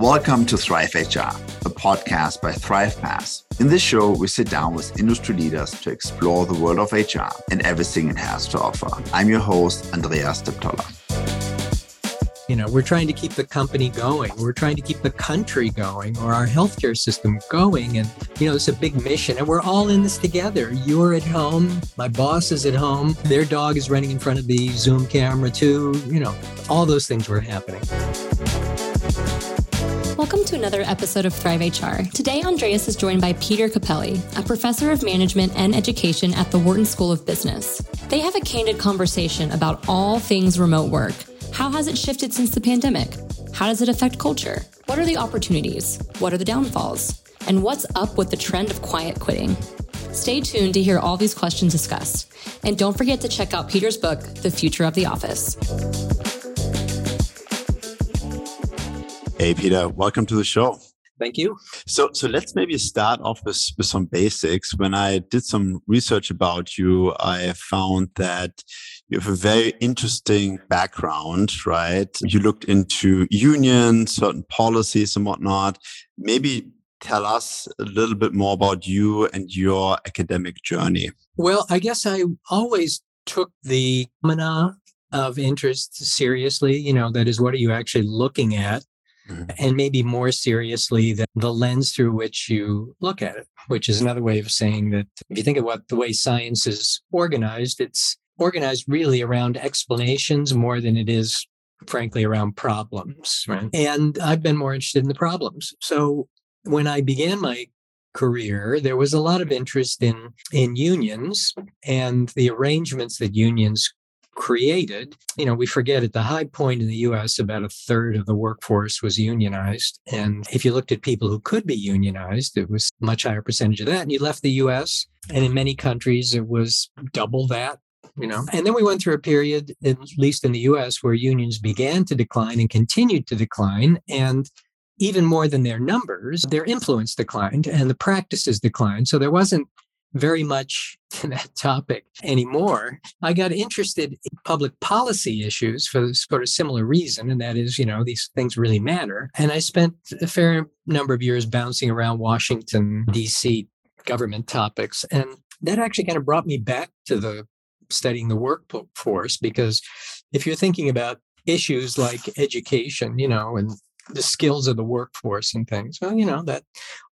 Welcome to Thrive HR, a podcast by ThrivePass. In this show, we sit down with industry leaders to explore the world of HR and everything it has to offer. I'm your host, Andreas Deptolla. You know, we're trying to keep the company going. We're trying to keep the country going or our healthcare system going. And, you know, it's a big mission. And we're all in this together. You're at home. My boss is at home. Their dog is running in front of the Zoom camera, too. You know, all those things were happening. Welcome to another episode of Thrive HR. Today, Andreas is joined by Peter Cappelli, a professor of management and education at the Wharton School of Business. They have a candid conversation about all things remote work how has it shifted since the pandemic? How does it affect culture? What are the opportunities? What are the downfalls? And what's up with the trend of quiet quitting? Stay tuned to hear all these questions discussed. And don't forget to check out Peter's book, The Future of the Office. Hey, Peter, welcome to the show. Thank you. So, so let's maybe start off with, with some basics. When I did some research about you, I found that you have a very interesting background, right? You looked into unions, certain policies and whatnot. Maybe tell us a little bit more about you and your academic journey. Well, I guess I always took the phenomena of interest seriously. You know, that is, what are you actually looking at? Mm-hmm. And maybe more seriously, the, the lens through which you look at it, which is another way of saying that if you think what the way science is organized, it's organized really around explanations more than it is, frankly, around problems. Right? And I've been more interested in the problems. So when I began my career, there was a lot of interest in in unions and the arrangements that unions created. You know, we forget at the high point in the US, about a third of the workforce was unionized. And if you looked at people who could be unionized, it was much higher percentage of that. And you left the US, and in many countries, it was double that you know and then we went through a period at least in the us where unions began to decline and continued to decline and even more than their numbers their influence declined and the practices declined so there wasn't very much to that topic anymore. I got interested in public policy issues for, for a similar reason, and that is, you know, these things really matter. And I spent a fair number of years bouncing around Washington, D.C. government topics. And that actually kind of brought me back to the studying the workforce because if you're thinking about issues like education, you know, and the skills of the workforce and things, well, you know, that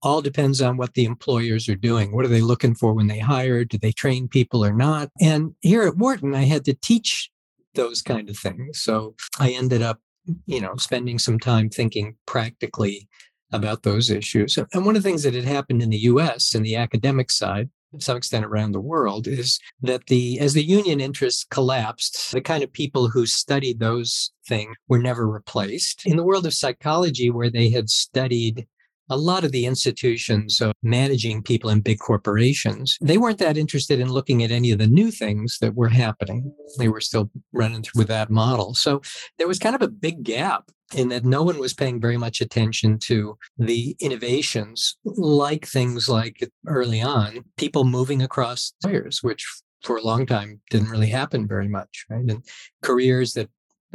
all depends on what the employers are doing. What are they looking for when they hire? Do they train people or not? And here at Wharton, I had to teach those kind of things. So I ended up, you know, spending some time thinking practically about those issues. And one of the things that had happened in the US in the academic side to some extent around the world is that the as the union interests collapsed the kind of people who studied those things were never replaced in the world of psychology where they had studied a lot of the institutions of managing people in big corporations, they weren't that interested in looking at any of the new things that were happening. They were still running through with that model. So there was kind of a big gap in that no one was paying very much attention to the innovations, like things like early on, people moving across careers, which for a long time didn't really happen very much, right? And careers that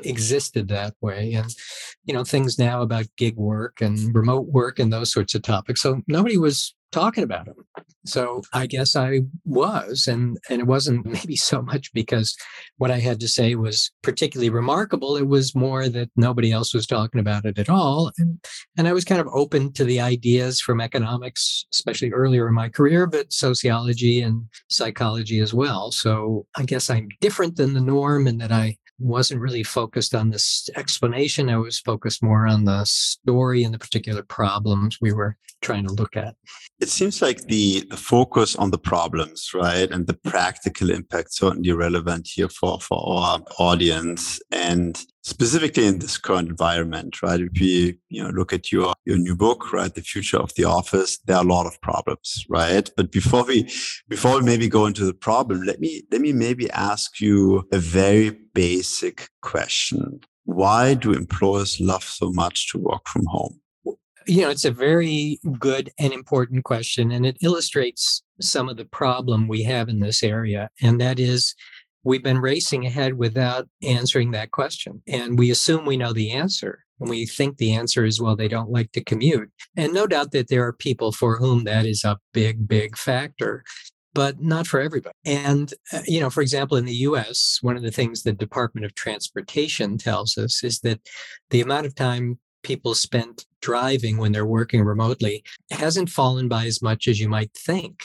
existed that way and you know things now about gig work and remote work and those sorts of topics so nobody was talking about them so i guess i was and and it wasn't maybe so much because what i had to say was particularly remarkable. It was more that nobody else was talking about it at all and and i was kind of open to the ideas from economics especially earlier in my career but sociology and psychology as well. So i guess i'm different than the norm in that i wasn't really focused on this explanation. I was focused more on the story and the particular problems we were trying to look at. It seems like the, the focus on the problems, right, and the practical impact certainly relevant here for, for our audience. And specifically in this current environment, right? If we, you know, look at your, your new book, right? The future of the office, there are a lot of problems, right? But before we, before we maybe go into the problem, let me, let me maybe ask you a very basic question. Why do employers love so much to work from home? You know, it's a very good and important question, and it illustrates some of the problem we have in this area. And that is we've been racing ahead without answering that question. And we assume we know the answer. And we think the answer is, well, they don't like to commute. And no doubt that there are people for whom that is a big, big factor but not for everybody. And, uh, you know, for example, in the US, one of the things the Department of Transportation tells us is that the amount of time people spent driving when they're working remotely hasn't fallen by as much as you might think.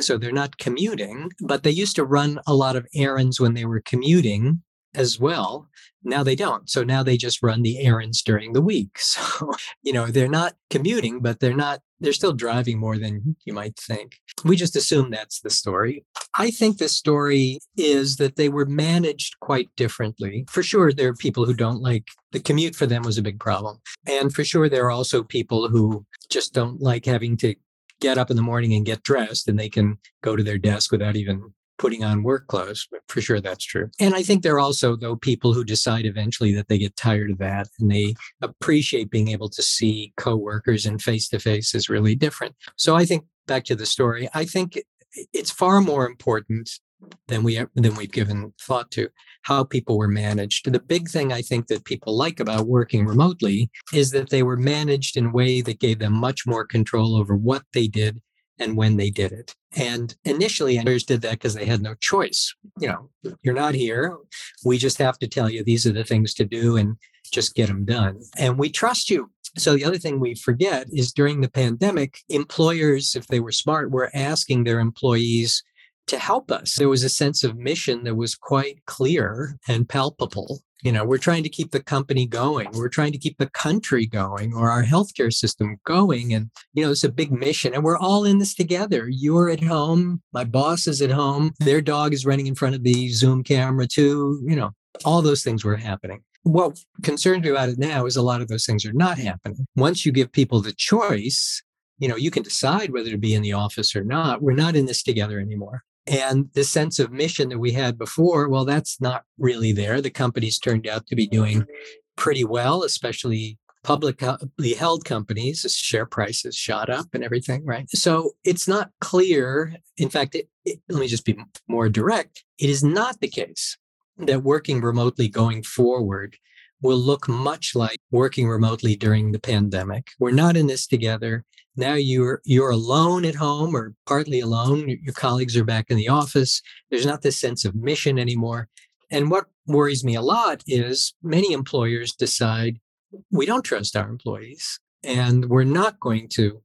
So they're not commuting, but they used to run a lot of errands when they were commuting as well. Now they don't. So now they just run the errands during the week. So, you know, they're not commuting, but they're not, they're still driving more than you might think. We just assume that's the story. I think the story is that they were managed quite differently. For sure, there are people who don't like the commute for them was a big problem. And for sure, there are also people who just don't like having to get up in the morning and get dressed and they can go to their desk without even putting on work clothes. For sure, that's true. And I think there are also, though, people who decide eventually that they get tired of that and they appreciate being able to see coworkers and face to face is really different. So I think back to the story, I think it's far more important than we than we've given thought to how people were managed. The big thing I think that people like about working remotely is that they were managed in a way that gave them much more control over what they did and when they did it. And initially, employers did that because they had no choice. You know, you're not here. We just have to tell you these are the things to do and just get them done. And we trust you. So the other thing we forget is during the pandemic, employers, if they were smart, were asking their employees to help us. There was a sense of mission that was quite clear and palpable. You know, we're trying to keep the company going. We're trying to keep the country going or our healthcare system going. And, you know, it's a big mission and we're all in this together. You're at home. My boss is at home. Their dog is running in front of the Zoom camera too. You know, all those things were happening. What concerns me about it now is a lot of those things are not happening. Once you give people the choice, you know, you can decide whether to be in the office or not. We're not in this together anymore. And the sense of mission that we had before, well, that's not really there. The companies turned out to be doing pretty well, especially publicly held companies. Share prices shot up and everything, right? So it's not clear. In fact, it, it, let me just be more direct. It is not the case that working remotely going forward will look much like working remotely during the pandemic. We're not in this together. Now you're you're alone at home or partly alone. Your colleagues are back in the office. There's not this sense of mission anymore. And what worries me a lot is many employers decide we don't trust our employees and we're not going to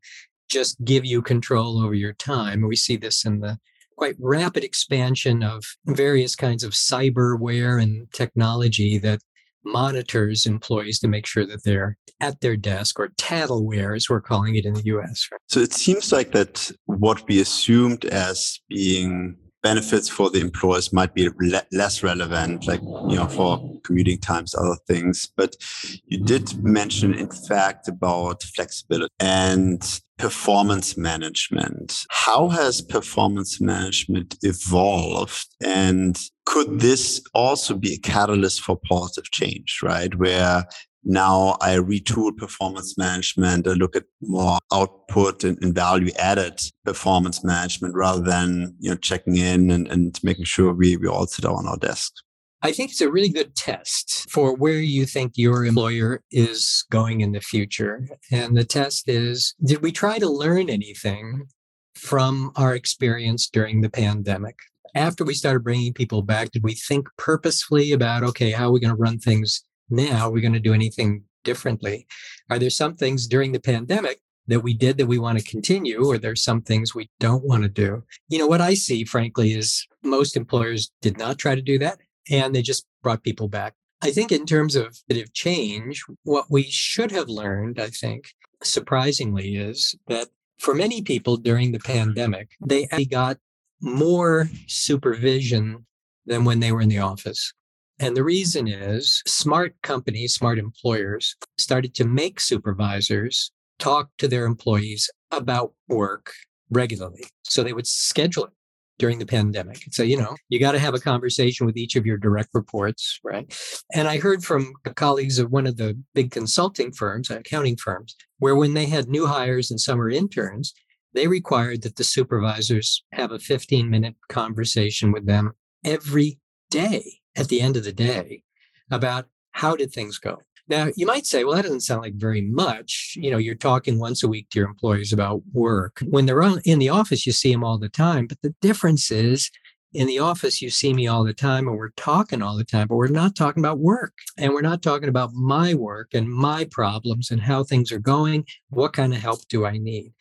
just give you control over your time. We see this in the quite rapid expansion of various kinds of cyberware and technology that monitors employees to make sure that they're at their desk or tattleware as we're calling it in the US. So it seems like that what we assumed as being benefits for the employers might be le- less relevant, like, you know, for commuting times, other things. But you did mention, in fact, about flexibility and performance management. How has performance management evolved? And could this also be a catalyst for positive change, right? Where now I retool performance management, I look at more output and, and, value added performance management rather than, you know, checking in and, and making sure we, we all sit down on our desk. I think it's a really good test for where you think your employer is going in the future. And the test is did we try to learn anything from our experience during the pandemic? After we started bringing people back, did we think purposefully about, okay, how are we going to run things now are we going to do anything differently? Are there some things during the pandemic that we did that we want to continue, or there's some things we don't want to do? You know, what I see, frankly, is most employers did not try to do that and they just brought people back. I think in terms of change, what we should have learned, I think, surprisingly, is that for many people during the pandemic, they actually got more supervision than when they were in the office. And the reason is smart companies, smart employers started to make supervisors talk to their employees about work regularly. So they would schedule it during the pandemic. So, you know, you got to have a conversation with each of your direct reports, right? And I heard from colleagues of one of the big consulting firms, accounting firms, where when they had new hires and summer interns, they required that the supervisors have a 15 minute conversation with them every day at the end of the day about how did things go? Now, you might say, well, that doesn't sound like very much. You know, you're talking once a week to your employees about work. When they're in the office, you see them all the time. But the difference is in the office, you see me all the time and we're talking all the time, but we're not talking about work and we're not talking about my work and my problems and how things are going. What kind of help do I need?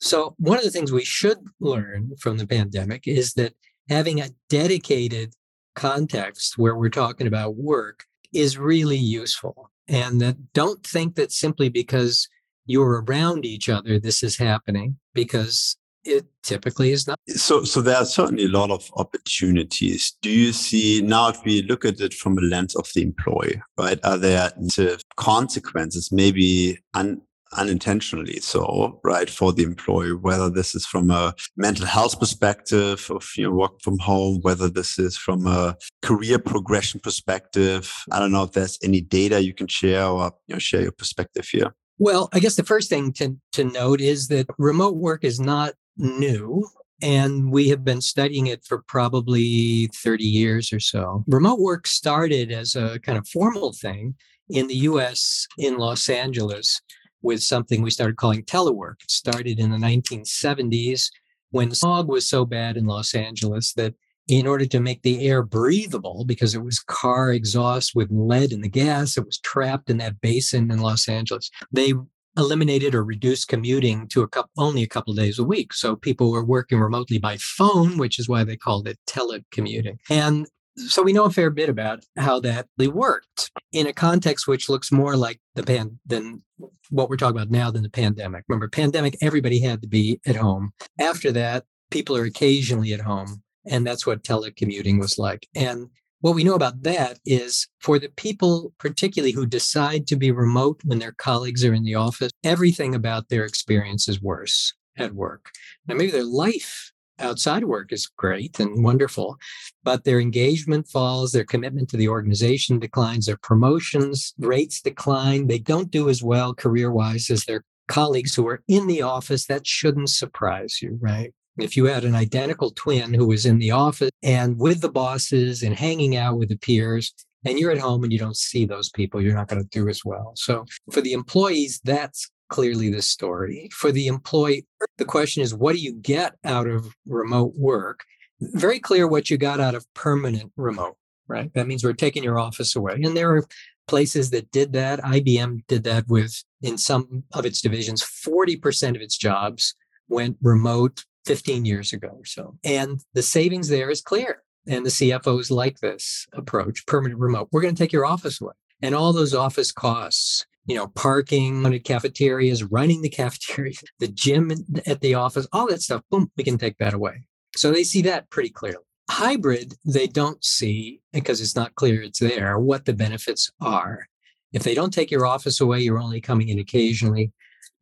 So, one of the things we should learn from the pandemic is that having a dedicated context where we're talking about work is really useful. And that don't think that simply because you're around each other, this is happening, because it typically is not. So, so there are certainly a lot of opportunities. Do you see now, if we look at it from a lens of the employee, right? Are there uh, consequences, maybe un, unintentionally so, right, for the employee, whether this is from a mental health perspective of you know work from home, whether this is from a career progression perspective. I don't know if there's any data you can share or you know share your perspective here. Well, I guess the first thing to, to note is that remote work is not new and we have been studying it for probably 30 years or so. Remote work started as a kind of formal thing in the US in Los Angeles with something we started calling telework. It started in the 1970s when smog was so bad in Los Angeles that in order to make the air breathable, because it was car exhaust with lead in the gas, it was trapped in that basin in Los Angeles. They eliminated or reduced commuting to a couple, only a couple days a week. So people were working remotely by phone, which is why they called it telecommuting. And so we know a fair bit about how that worked in a context which looks more like the pan than what we're talking about now than the pandemic. Remember, pandemic, everybody had to be at home. After that, people are occasionally at home. And that's what telecommuting was like. And what we know about that is for the people, particularly who decide to be remote when their colleagues are in the office, everything about their experience is worse at work. Now, maybe their life outside work is great and wonderful, but their engagement falls, their commitment to the organization declines, their promotions rates decline. They don't do as well career wise as their colleagues who are in the office. That shouldn't surprise you, right? If you had an identical twin who was in the office and with the bosses and hanging out with the peers, and you're at home and you don't see those people, you're not going to do as well. So for the employees, that's clearly the story. For the employee, the question is, what do you get out of remote work? Very clear what you got out of permanent remote, right? That means we're taking your office away. And there are places that did that. IBM did that with, in some of its divisions, 40% of its jobs went remote 15 years ago or so. And the savings there is clear. And the CFOs like this approach, permanent remote. We're going to take your office away. And all those office costs, you know, parking, cafeterias, running the cafeteria, the gym at the office, all that stuff, boom, we can take that away. So they see that pretty clearly. Hybrid, they don't see because it's not clear it's there what the benefits are. If they don't take your office away, you're only coming in occasionally.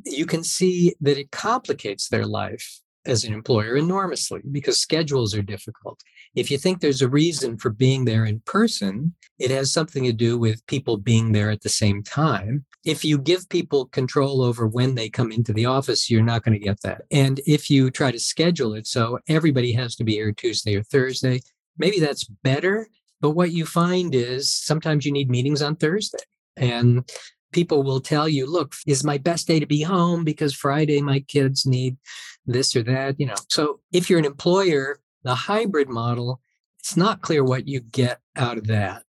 You can see that it complicates their life as an employer enormously because schedules are difficult. If you think there's a reason for being there in person, it has something to do with people being there at the same time. If you give people control over when they come into the office, you're not going to get that. And if you try to schedule it so everybody has to be here Tuesday or Thursday, maybe that's better. But what you find is sometimes you need meetings on Thursday. And people will tell you, look, is my best day to be home because Friday my kids need this or that, you know. So if you're an employer, the hybrid model, it's not clear what you get out of that.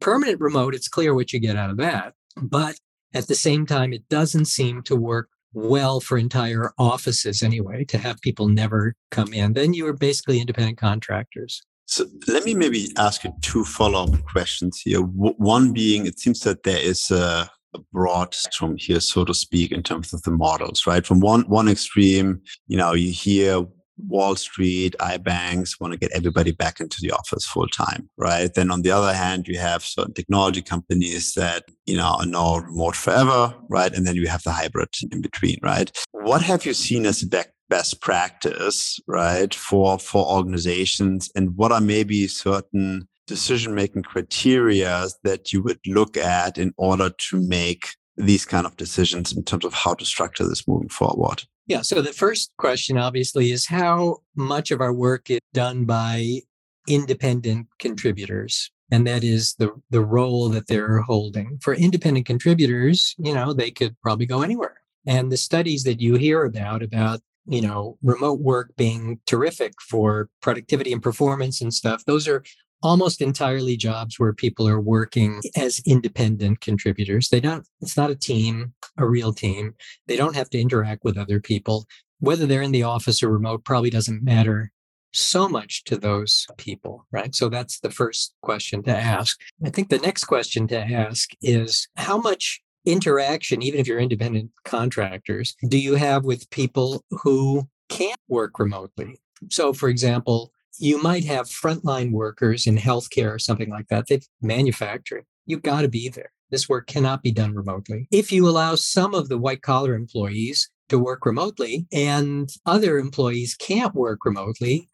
Permanent remote, it's clear what you get out of that. But at the same time, it doesn't seem to work well for entire offices anyway, to have people never come in. Then you are basically independent contractors. So let me maybe ask you two follow-up questions here. One being, it seems that there is a broad spectrum here, so to speak, in terms of the models, right? From one one extreme, you know, you hear Wall Street, iBanks want to get everybody back into the office full time, right? Then on the other hand, you have certain technology companies that, you know, are now remote forever, right? And then you have the hybrid in between, right? What have you seen as a best practice, right, for for organizations and what are maybe certain decision making criteria that you would look at in order to make these kind of decisions in terms of how to structure this moving forward? Yeah. So the first question, obviously, is how much of our work is done by independent contributors. and that is the the role that they're holding. For independent contributors, you know, they could probably go anywhere. And the studies that you hear about about you know remote work being terrific for productivity and performance and stuff, those are almost entirely jobs where people are working as independent contributors. They don't, it's not a team, a real team. They don't have to interact with other people. Whether they're in the office or remote probably doesn't matter so much to those people, right? So that's the first question to ask. I think the next question to ask is how much interaction, even if you're independent contractors, do you have with people who can't work remotely? So, for example, you might have frontline workers in healthcare or something like that. They've manufacturing. You've got to be there. This work cannot be done remotely. If you allow some of the white collar employees to work remotely and other employees can't work remotely,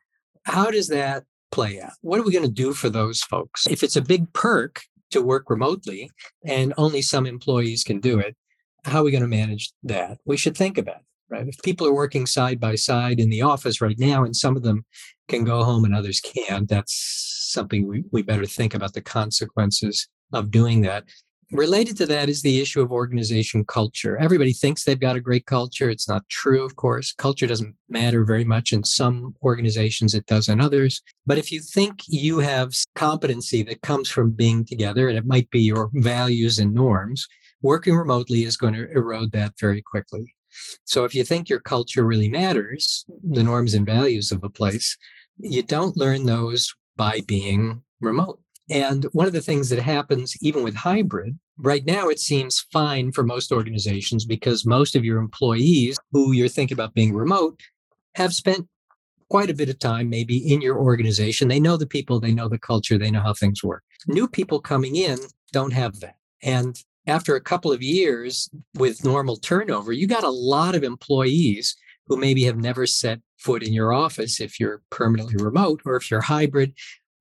how does that play out? What are we going to do for those folks? If it's a big perk to work remotely and only some employees can do it, how are we going to manage that? We should think about it, right? If people are working side by side in the office right now and some of them can go home and others can't, that's something we, we better think about the consequences of doing that. Related to that is the issue of organization culture. Everybody thinks they've got a great culture. It's not true, of course. Culture doesn't matter very much in some organizations, it does in others. But if you think you have competency that comes from being together, and it might be your values and norms, working remotely is going to erode that very quickly. So if you think your culture really matters, the norms and values of a place, you don't learn those by being remote. And one of the things that happens even with hybrid, right now it seems fine for most organizations because most of your employees who you're thinking about being remote have spent quite a bit of time maybe in your organization. They know the people, they know the culture, they know how things work. New people coming in don't have that. And after a couple of years with normal turnover, you got a lot of employees who maybe have never set foot in your office if you're permanently remote or if you're hybrid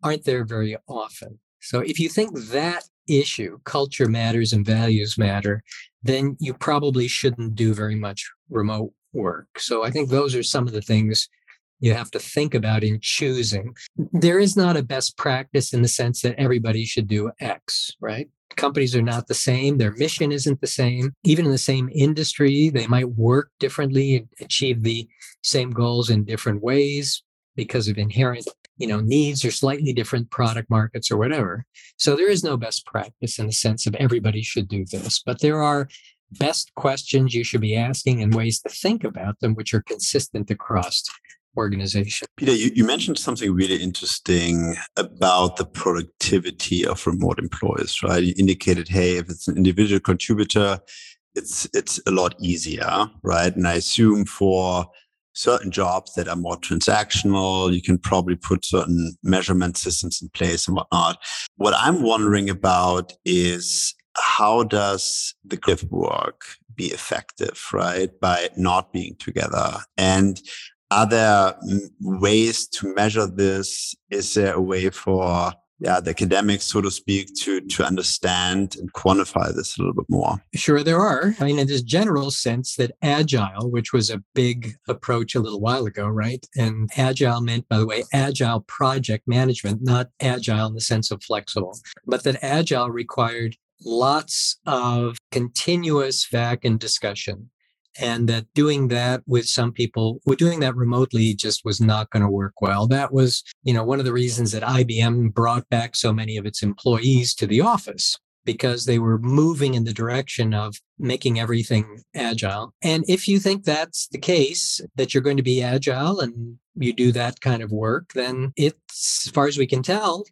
aren't there very often. So if you think that issue, culture matters and values matter, then you probably shouldn't do very much remote work. So I think those are some of the things you have to think about in choosing. There is not a best practice in the sense that everybody should do X, right? Companies are not the same. Their mission isn't the same. Even in the same industry, they might work differently and achieve the same goals in different ways because of inherent you know needs or slightly different product markets or whatever so there is no best practice in the sense of everybody should do this but there are best questions you should be asking and ways to think about them which are consistent across organization peter you, you mentioned something really interesting about the productivity of remote employees right you indicated hey if it's an individual contributor it's it's a lot easier right and i assume for certain jobs that are more transactional. You can probably put certain measurement systems in place and whatnot. What I'm wondering about is how does the cliff work be effective, right? By not being together. And are there ways to measure this? Is there a way for yeah, the academics, so to speak, to to understand and quantify this a little bit more? Sure, there are. I mean, in this general sense that agile, which was a big approach a little while ago, right? And agile meant, by the way, agile project management, not agile in the sense of flexible, but that agile required lots of continuous back and discussion and that doing that with some people with doing that remotely just was not going to work well. That was you know one of the reasons that IBM brought back so many of its employees to the office because they were moving in the direction of making everything agile. And if you think that's the case that you're going to be agile and you do that kind of work then it's as far as we can tell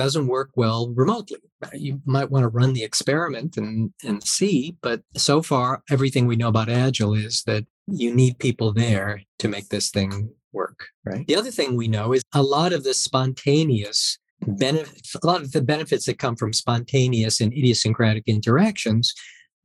doesn't work well remotely. You might want to run the experiment and, and see, but so far, everything we know about Agile is that you need people there to make this thing work, right? The other thing we know is a lot of the spontaneous benefits, a lot of the benefits that come from spontaneous and idiosyncratic interactions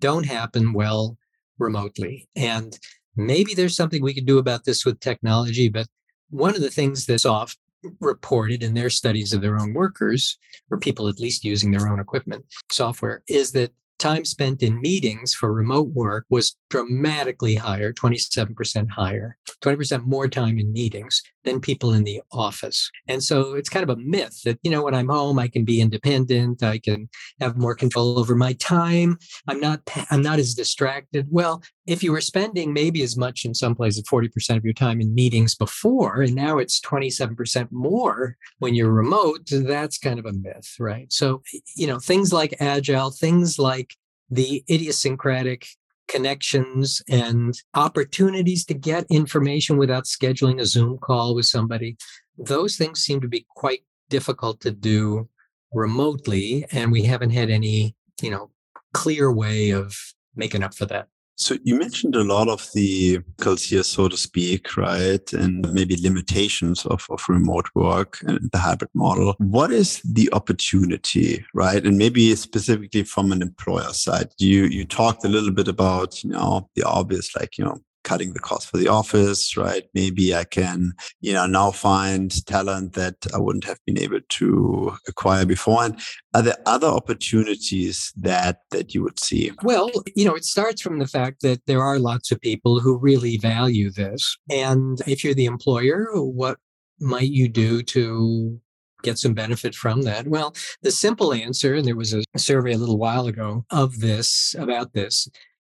don't happen well remotely. And maybe there's something we could do about this with technology, but one of the things that's off reported in their studies of their own workers, or people at least using their own equipment software, is that time spent in meetings for remote work was dramatically higher, 27% higher, 20% more time in meetings than people in the office. And so it's kind of a myth that, you know, when I'm home, I can be independent. I can have more control over my time. I'm not, I'm not as distracted. Well, if you were spending maybe as much in some places, 40% of your time in meetings before, and now it's 27% more when you're remote, that's kind of a myth, right? So, you know, things like agile, things like the idiosyncratic connections and opportunities to get information without scheduling a Zoom call with somebody. Those things seem to be quite difficult to do remotely. And we haven't had any, you know, clear way of making up for that. So you mentioned a lot of the here, so to speak, right? And maybe limitations of, of remote work and the hybrid model. What is the opportunity, right? And maybe specifically from an employer side, you you talked a little bit about, you know, the obvious, like, you know, cutting the cost for the office, right? Maybe I can, you know, now find talent that I wouldn't have been able to acquire before. And are there other opportunities that that you would see? Well, you know, it starts from the fact that there are lots of people who really value this. And if you're the employer, what might you do to get some benefit from that? Well, the simple answer, and there was a survey a little while ago of this, about this,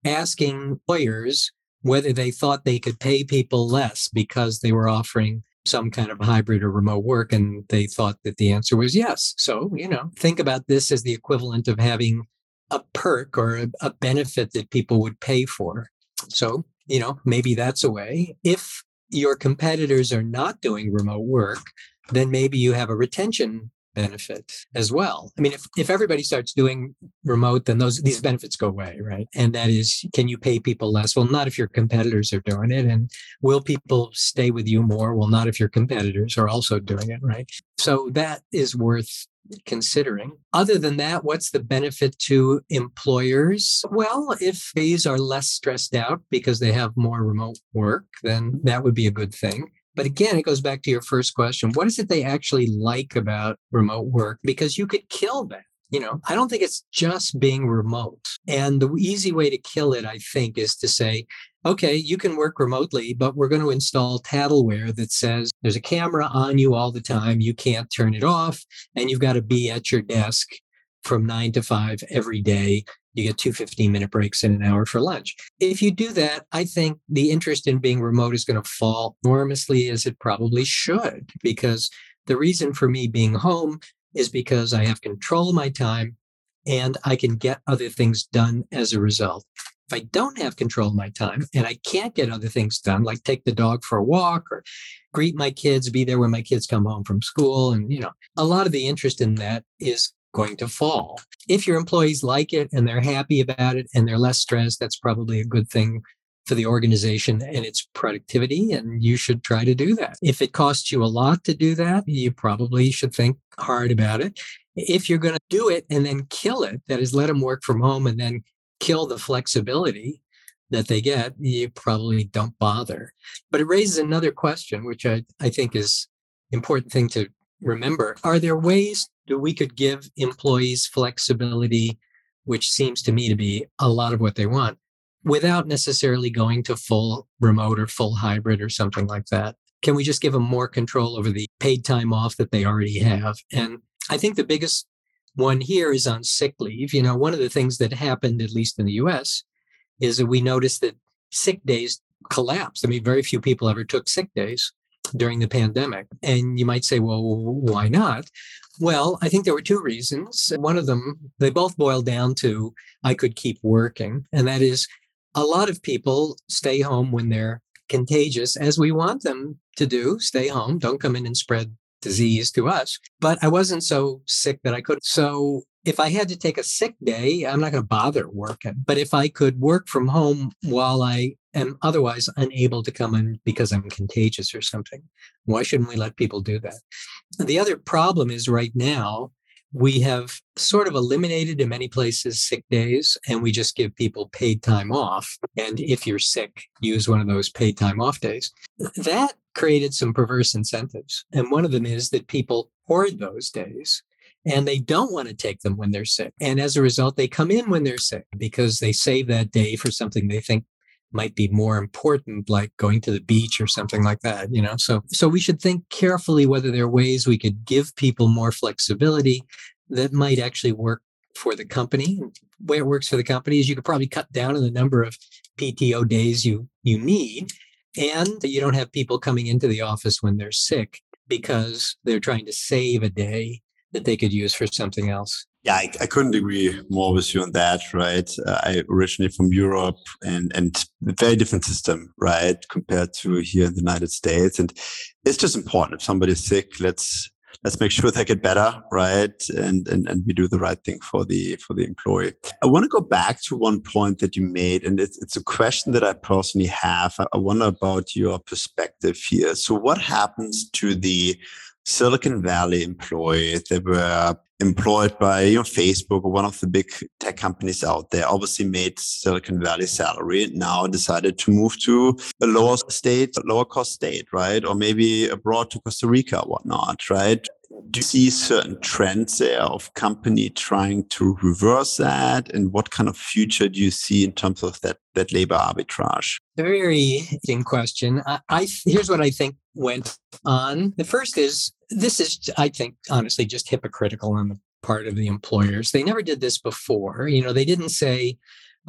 asking employers whether they thought they could pay people less because they were offering some kind of hybrid or remote work. And they thought that the answer was yes. So, you know, think about this as the equivalent of having a perk or a, a benefit that people would pay for. So, you know, maybe that's a way. If your competitors are not doing remote work, then maybe you have a retention benefit as well. I mean, if, if everybody starts doing remote, then those these benefits go away, right? And that is, can you pay people less? Well, not if your competitors are doing it. And will people stay with you more? Well, not if your competitors are also doing it, right? So that is worth considering. Other than that, what's the benefit to employers? Well, if these are less stressed out because they have more remote work, then that would be a good thing. But again, it goes back to your first question. What is it they actually like about remote work? Because you could kill that. You know, I don't think it's just being remote. And the easy way to kill it, I think, is to say, okay, you can work remotely, but we're going to install tattleware that says there's a camera on you all the time. You can't turn it off, and you've got to be at your desk from nine to five every day you get two 15 minute breaks and an hour for lunch. If you do that, I think the interest in being remote is going to fall enormously as it probably should, because the reason for me being home is because I have control of my time and I can get other things done as a result. If I don't have control of my time and I can't get other things done, like take the dog for a walk or greet my kids, be there when my kids come home from school, and you know, a lot of the interest in that is going to fall. If your employees like it and they're happy about it and they're less stressed, that's probably a good thing for the organization and its productivity. And you should try to do that. If it costs you a lot to do that, you probably should think hard about it. If you're going to do it and then kill it, that is, let them work from home and then kill the flexibility that they get, you probably don't bother. But it raises another question, which I, I think is important thing to remember. Are there ways we could give employees flexibility, which seems to me to be a lot of what they want, without necessarily going to full remote or full hybrid or something like that? Can we just give them more control over the paid time off that they already have? And I think the biggest one here is on sick leave. You know, one of the things that happened, at least in the US, is that we noticed that sick days collapsed. I mean, very few people ever took sick days during the pandemic. And you might say, well, why not? Well, I think there were two reasons. One of them, they both boil down to I could keep working. And that is a lot of people stay home when they're contagious, as we want them to do. Stay home, don't come in and spread disease to us. But I wasn't so sick that I couldn't. So if I had to take a sick day, I'm not going to bother working. But if I could work from home while I am otherwise unable to come in because I'm contagious or something, why shouldn't we let people do that? The other problem is right now, we have sort of eliminated in many places sick days and we just give people paid time off. And if you're sick, use one of those paid time off days. That created some perverse incentives. And one of them is that people hoard those days and they don't want to take them when they're sick. And as a result, they come in when they're sick because they save that day for something they think might be more important like going to the beach or something like that you know so so we should think carefully whether there are ways we could give people more flexibility that might actually work for the company the way it works for the company is you could probably cut down on the number of pto days you you need and you don't have people coming into the office when they're sick because they're trying to save a day that they could use for something else. Yeah, I, I couldn't agree more with you on that, right? Uh, I originally from Europe and and very different system, right, compared to here in the United States. And it's just important if somebody's sick, let's let's make sure they get better, right? And and and we do the right thing for the for the employee. I want to go back to one point that you made, and it's it's a question that I personally have. I wonder about your perspective here. So, what happens to the Silicon Valley employees that were employed by you know Facebook or one of the big tech companies out there obviously made Silicon Valley salary now decided to move to a lower state, lower cost state, right? Or maybe abroad to Costa Rica or whatnot, right? Do you see certain trends there of company trying to reverse that? And what kind of future do you see in terms of that that labor arbitrage? Very interesting question. I, I here's what I think went on. The first is this is, I think, honestly, just hypocritical on the part of the employers. They never did this before. You know, they didn't say,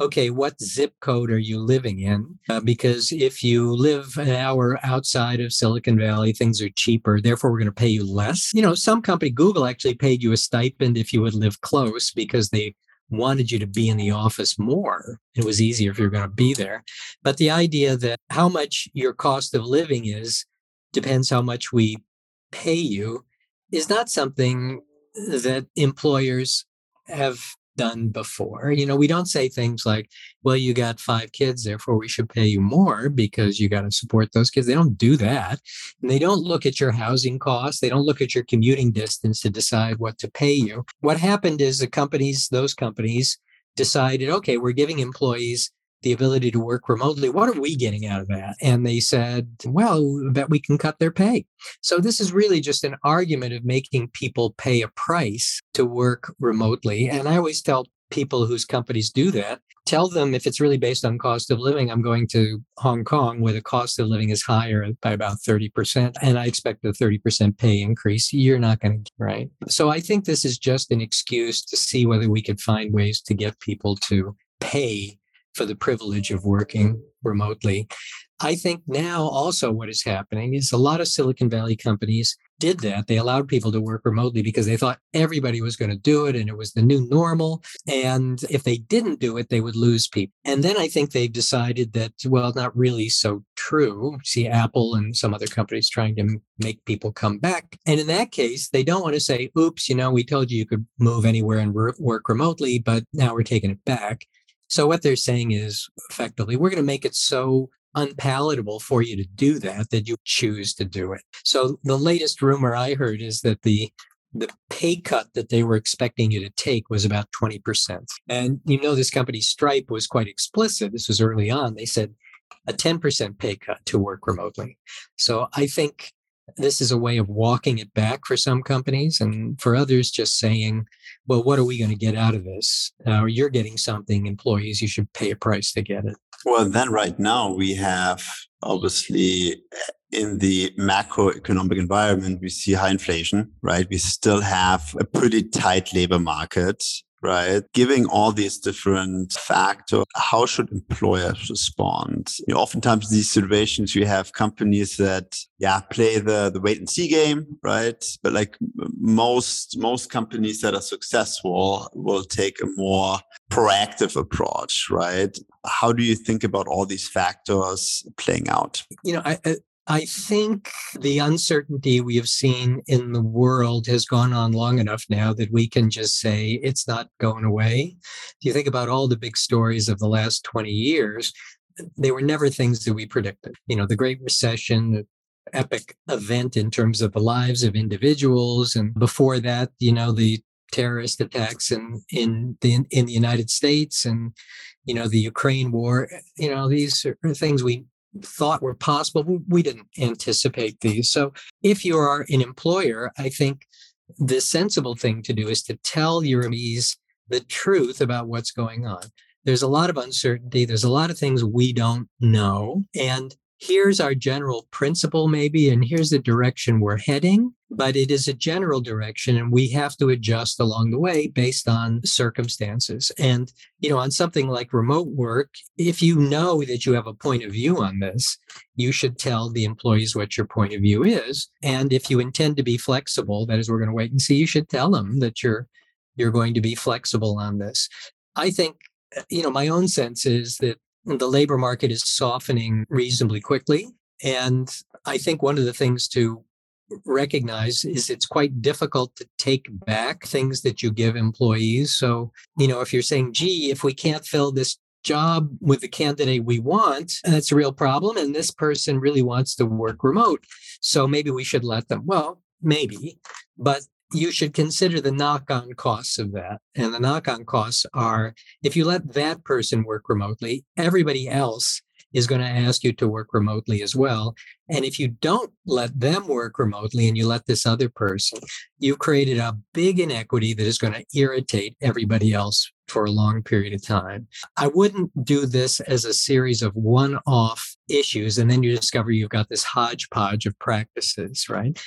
okay, what zip code are you living in? Uh, because if you live an hour outside of Silicon Valley, things are cheaper. Therefore, we're going to pay you less. You know, some company, Google actually paid you a stipend if you would live close because they wanted you to be in the office more. It was easier if you're going to be there. But the idea that how much your cost of living is depends how much we pay you is not something that employers have done before. You know, we don't say things like, well, you got five kids, therefore we should pay you more because you got to support those kids. They don't do that. And they don't look at your housing costs. They don't look at your commuting distance to decide what to pay you. What happened is the companies, those companies decided, okay, we're giving employees the ability to work remotely. What are we getting out of that? And they said, well, that we can cut their pay. So this is really just an argument of making people pay a price to work remotely. And I always tell people whose companies do that, tell them if it's really based on cost of living, I'm going to Hong Kong where the cost of living is higher by about 30%, and I expect a 30% pay increase. You're not going to, get right? So I think this is just an excuse to see whether we could find ways to get people to pay for the privilege of working remotely. I think now also what is happening is a lot of Silicon Valley companies did that. They allowed people to work remotely because they thought everybody was going to do it and it was the new normal. And if they didn't do it, they would lose people. And then I think they've decided that, well, not really so true. See Apple and some other companies trying to make people come back. And in that case, they don't want to say, oops, you know, we told you you could move anywhere and work remotely, but now we're taking it back. So what they're saying is effectively, we're going to make it so unpalatable for you to do that that you choose to do it. So the latest rumor I heard is that the the pay cut that they were expecting you to take was about 20%. And you know this company Stripe was quite explicit. This was early on. They said a 10% pay cut to work remotely. So I think this is a way of walking it back for some companies and for others just saying well what are we going to get out of this? Uh, or you're getting something employees you should pay a price to get it. Well then right now we have obviously in the macroeconomic environment we see high inflation right? We still have a pretty tight labor market right? Giving all these different factors, how should employers respond? You know, oftentimes these situations, you have companies that, yeah, play the, the wait and see game, right? But like most, most companies that are successful will take a more proactive approach, right? How do you think about all these factors playing out? You know, I, I think the uncertainty we have seen in the world has gone on long enough now that we can just say it's not going away. If you think about all the big stories of the last 20 years, they were never things that we predicted. You know, the Great Recession, the epic event in terms of the lives of individuals. And before that, you know, the terrorist attacks in, in the in the United States and you know the Ukraine war. You know, these are things we thought were possible. We didn't anticipate these. So if you are an employer, I think the sensible thing to do is to tell your employees the truth about what's going on. There's a lot of uncertainty. There's a lot of things we don't know. And here's our general principle, maybe, and here's the direction we're heading. But it is a general direction, and we have to adjust along the way based on circumstances. And, you know, on something like remote work, if you know that you have a point of view on this, you should tell the employees what your point of view is. And if you intend to be flexible, that is, we're going to wait and see, you should tell them that you're you're going to be flexible on this. I think, you know, my own sense is that the labor market is softening reasonably quickly. And I think one of the things to recognize is it's quite difficult to take back things that you give employees. So, you know, if you're saying, gee, if we can't fill this job with the candidate we want, that's a real problem. And this person really wants to work remote. So maybe we should let them. Well, maybe. But you should consider the knock on costs of that. And the knock on costs are if you let that person work remotely, everybody else is going to ask you to work remotely as well. And if you don't let them work remotely and you let this other person, you've created a big inequity that is going to irritate everybody else for a long period of time. I wouldn't do this as a series of one off issues and then you discover you've got this hodgepodge of practices, right?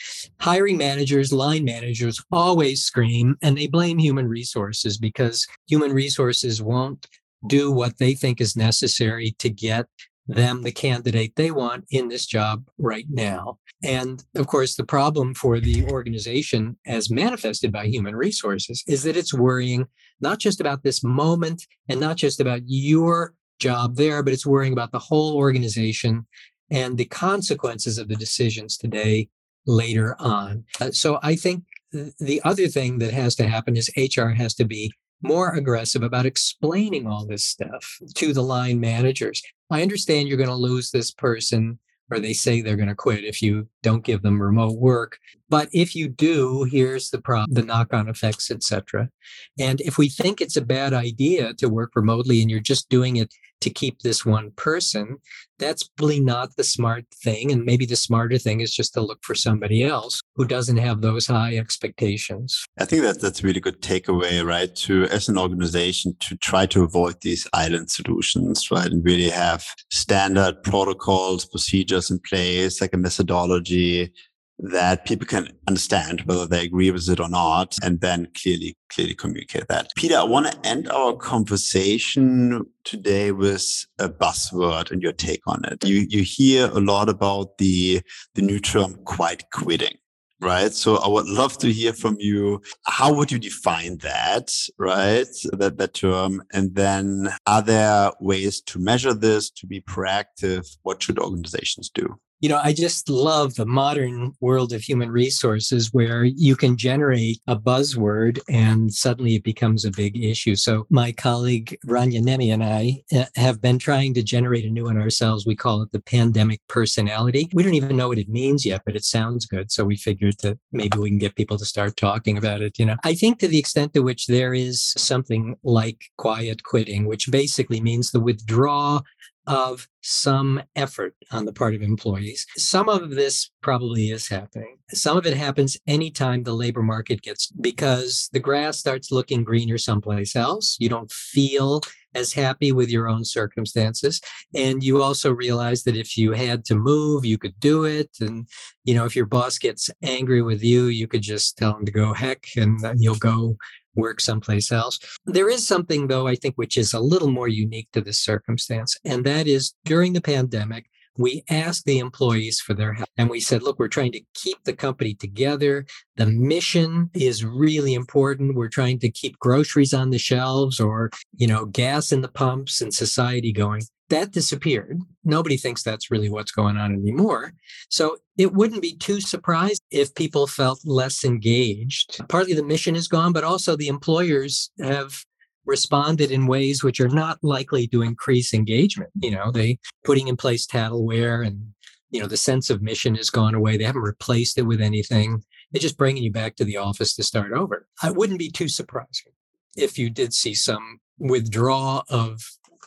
Hiring managers, line managers always scream and they blame human resources because human resources won't do what they think is necessary to get them the candidate they want in this job right now. And of course, the problem for the organization, as manifested by human resources, is that it's worrying not just about this moment and not just about your job there, but it's worrying about the whole organization and the consequences of the decisions today later on. Uh, so I think the other thing that has to happen is HR has to be more aggressive about explaining all this stuff to the line managers. I understand you're going to lose this person or they say they're going to quit if you don't give them remote work but if you do here's the problem the knock-on effects etc and if we think it's a bad idea to work remotely and you're just doing it to keep this one person, that's really not the smart thing. And maybe the smarter thing is just to look for somebody else who doesn't have those high expectations. I think that that's a really good takeaway, right? To as an organization to try to avoid these island solutions, right? And really have standard protocols, procedures in place, like a methodology that people can understand whether they agree with it or not and then clearly clearly communicate that. Peter i want to end our conversation today with a buzzword and your take on it. You you hear a lot about the the new term quiet quitting right? So i would love to hear from you. How would you define that right? That that term and then are there ways to measure this to be proactive? What should organizations do you know, I just love the modern world of human resources where you can generate a buzzword and suddenly it becomes a big issue. So, my colleague Rania Nemi and I uh, have been trying to generate a new one ourselves. We call it the pandemic personality. We don't even know what it means yet, but it sounds good. So, we figured that maybe we can get people to start talking about it. You know, I think to the extent to which there is something like quiet quitting, which basically means the withdrawal of some effort on the part of employees. Some of this probably is happening. Some of it happens anytime the labor market gets because the grass starts looking greener someplace else. You don't feel as happy with your own circumstances and you also realize that if you had to move you could do it and you know if your boss gets angry with you you could just tell him to go heck and uh, you'll go work someplace else. There is something, though, I think, which is a little more unique to this circumstance, and that is during the pandemic, we asked the employees for their help and we said look we're trying to keep the company together the mission is really important we're trying to keep groceries on the shelves or you know gas in the pumps and society going that disappeared. Nobody thinks that's really what's going on anymore. So it wouldn't be too surprised if people felt less engaged. Partly the mission is gone, but also the employers have responded in ways which are not likely to increase engagement. You know, they putting in place tattleware and you know the sense of mission has gone away. They haven't replaced it with anything. They're just bringing you back to the office to start over. I wouldn't be too surprised if you did see some withdrawal of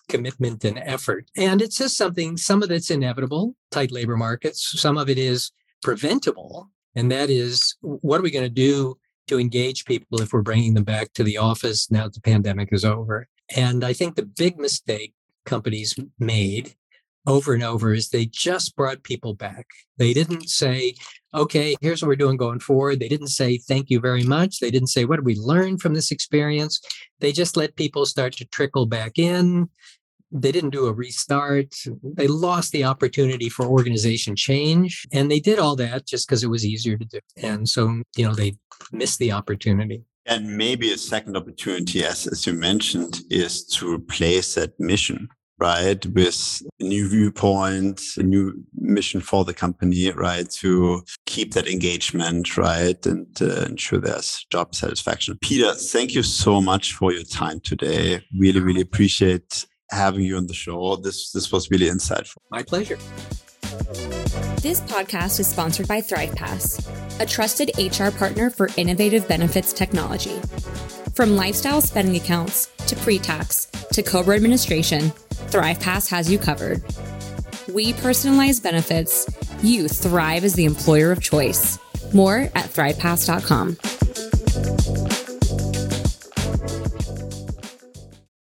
commitment and effort. And it's just something, some of it's inevitable, tight labor markets, some of it is preventable. And that is, what are we going to do to engage people if we're bringing them back to the office now that the pandemic is over. And I think the big mistake companies made over and over is they just brought people back. They didn't say, okay, here's what we're doing going forward. They didn't say, thank you very much. They didn't say, what did we learn from this experience? They just let people start to trickle back in. They didn't do a restart. They lost the opportunity for organization change. And they did all that just because it was easier to do. And so, you know, they missed the opportunity. And maybe a second opportunity, as, as you mentioned, is to replace that mission right? With a new viewpoint, a new mission for the company, right? To keep that engagement, right? And uh, ensure there's job satisfaction. Peter, thank you so much for your time today. Really, really appreciate having you on the show. This this was really insightful. My pleasure. This podcast is sponsored by ThrivePass, a trusted HR partner for innovative benefits technology. From lifestyle spending accounts to pre-tax to COBRA administration, ThrivePass has you covered. We personalize benefits. You thrive as the employer of choice. More at thrivepass.com.